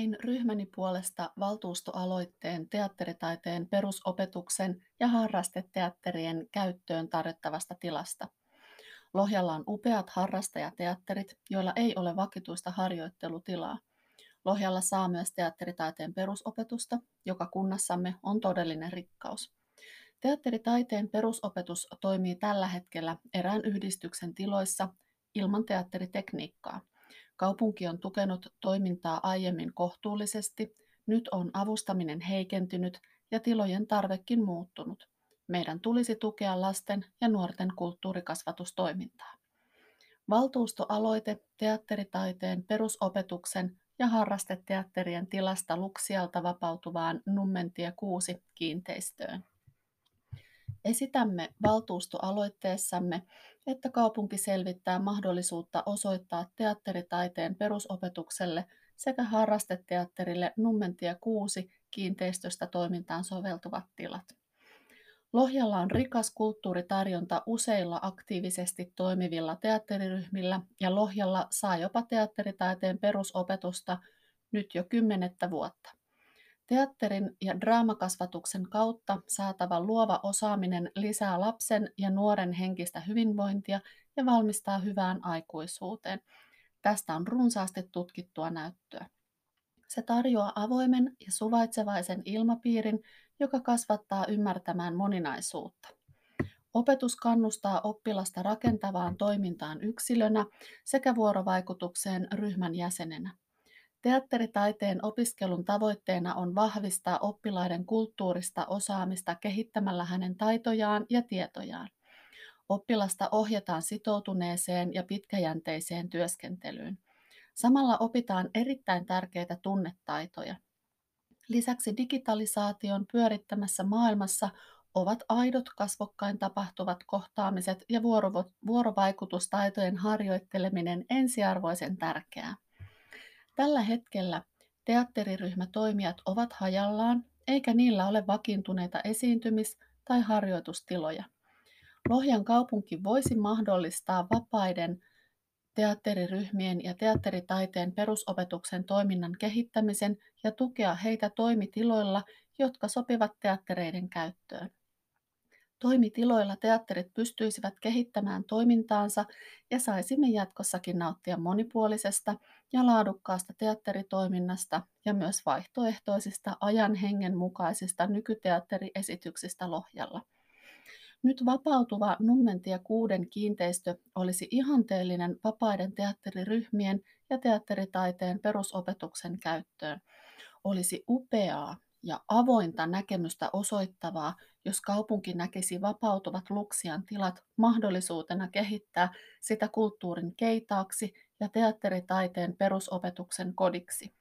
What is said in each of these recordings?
Tein ryhmäni puolesta valtuustoaloitteen teatteritaiteen perusopetuksen ja harrasteteatterien käyttöön tarjottavasta tilasta. Lohjalla on upeat harrastajateatterit, joilla ei ole vakituista harjoittelutilaa. Lohjalla saa myös teatteritaiteen perusopetusta, joka kunnassamme on todellinen rikkaus. Teatteritaiteen perusopetus toimii tällä hetkellä erään yhdistyksen tiloissa ilman teatteritekniikkaa. Kaupunki on tukenut toimintaa aiemmin kohtuullisesti, nyt on avustaminen heikentynyt ja tilojen tarvekin muuttunut. Meidän tulisi tukea lasten ja nuorten kulttuurikasvatustoimintaa. Valtuustoaloite teatteritaiteen perusopetuksen ja harrasteteatterien tilasta Luksialta vapautuvaan Nummentie 6 kiinteistöön. Esitämme valtuustoaloitteessamme, että kaupunki selvittää mahdollisuutta osoittaa teatteritaiteen perusopetukselle sekä harrasteteatterille Nummentie 6 kiinteistöstä toimintaan soveltuvat tilat. Lohjalla on rikas kulttuuritarjonta useilla aktiivisesti toimivilla teatteriryhmillä ja Lohjalla saa jopa teatteritaiteen perusopetusta nyt jo kymmenettä vuotta. Teatterin ja draamakasvatuksen kautta saatava luova osaaminen lisää lapsen ja nuoren henkistä hyvinvointia ja valmistaa hyvään aikuisuuteen. Tästä on runsaasti tutkittua näyttöä. Se tarjoaa avoimen ja suvaitsevaisen ilmapiirin, joka kasvattaa ymmärtämään moninaisuutta. Opetus kannustaa oppilasta rakentavaan toimintaan yksilönä sekä vuorovaikutukseen ryhmän jäsenenä. Teatteritaiteen opiskelun tavoitteena on vahvistaa oppilaiden kulttuurista osaamista kehittämällä hänen taitojaan ja tietojaan. Oppilasta ohjataan sitoutuneeseen ja pitkäjänteiseen työskentelyyn. Samalla opitaan erittäin tärkeitä tunnetaitoja. Lisäksi digitalisaation pyörittämässä maailmassa ovat aidot kasvokkain tapahtuvat kohtaamiset ja vuorovaikutustaitojen harjoitteleminen ensiarvoisen tärkeää. Tällä hetkellä teatteriryhmätoimijat ovat hajallaan, eikä niillä ole vakiintuneita esiintymis- tai harjoitustiloja. Lohjan kaupunki voisi mahdollistaa vapaiden teatteriryhmien ja teatteritaiteen perusopetuksen toiminnan kehittämisen ja tukea heitä toimitiloilla, jotka sopivat teattereiden käyttöön. Toimitiloilla teatterit pystyisivät kehittämään toimintaansa ja saisimme jatkossakin nauttia monipuolisesta ja laadukkaasta teatteritoiminnasta ja myös vaihtoehtoisista ajan hengen mukaisista nykyteatteriesityksistä Lohjalla. Nyt vapautuva Nummentie kuuden kiinteistö olisi ihanteellinen vapaiden teatteriryhmien ja teatteritaiteen perusopetuksen käyttöön. Olisi upeaa, ja avointa näkemystä osoittavaa, jos kaupunki näkisi vapautuvat Luksian tilat mahdollisuutena kehittää sitä kulttuurin keitaaksi ja teatteritaiteen perusopetuksen kodiksi.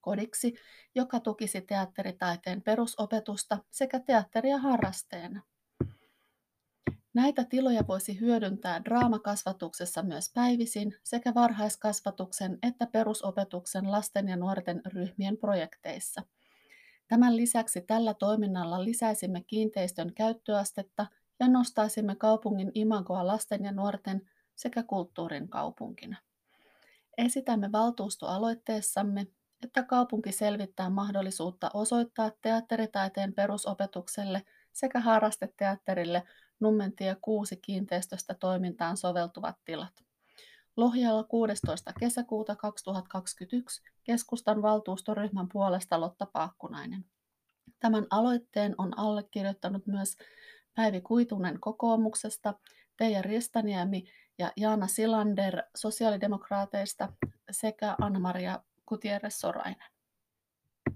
Kodiksi, joka tukisi teatteritaiteen perusopetusta sekä teatteria harrasteena. Näitä tiloja voisi hyödyntää draamakasvatuksessa myös päivisin sekä varhaiskasvatuksen että perusopetuksen lasten ja nuorten ryhmien projekteissa – Tämän lisäksi tällä toiminnalla lisäisimme kiinteistön käyttöastetta ja nostaisimme kaupungin imagoa lasten ja nuorten sekä kulttuurin kaupunkina. Esitämme valtuustoaloitteessamme, että kaupunki selvittää mahdollisuutta osoittaa teatteritaiteen perusopetukselle sekä harrasteteatterille Nummentie 6 kiinteistöstä toimintaan soveltuvat tilat. Lohjalla 16. kesäkuuta 2021 keskustan valtuustoryhmän puolesta Lotta Paakkunainen. Tämän aloitteen on allekirjoittanut myös Päivi Kuitunen kokoomuksesta, Teija Ristaniemi ja Jaana Silander sosiaalidemokraateista sekä Anna-Maria Gutierrez Sorainen.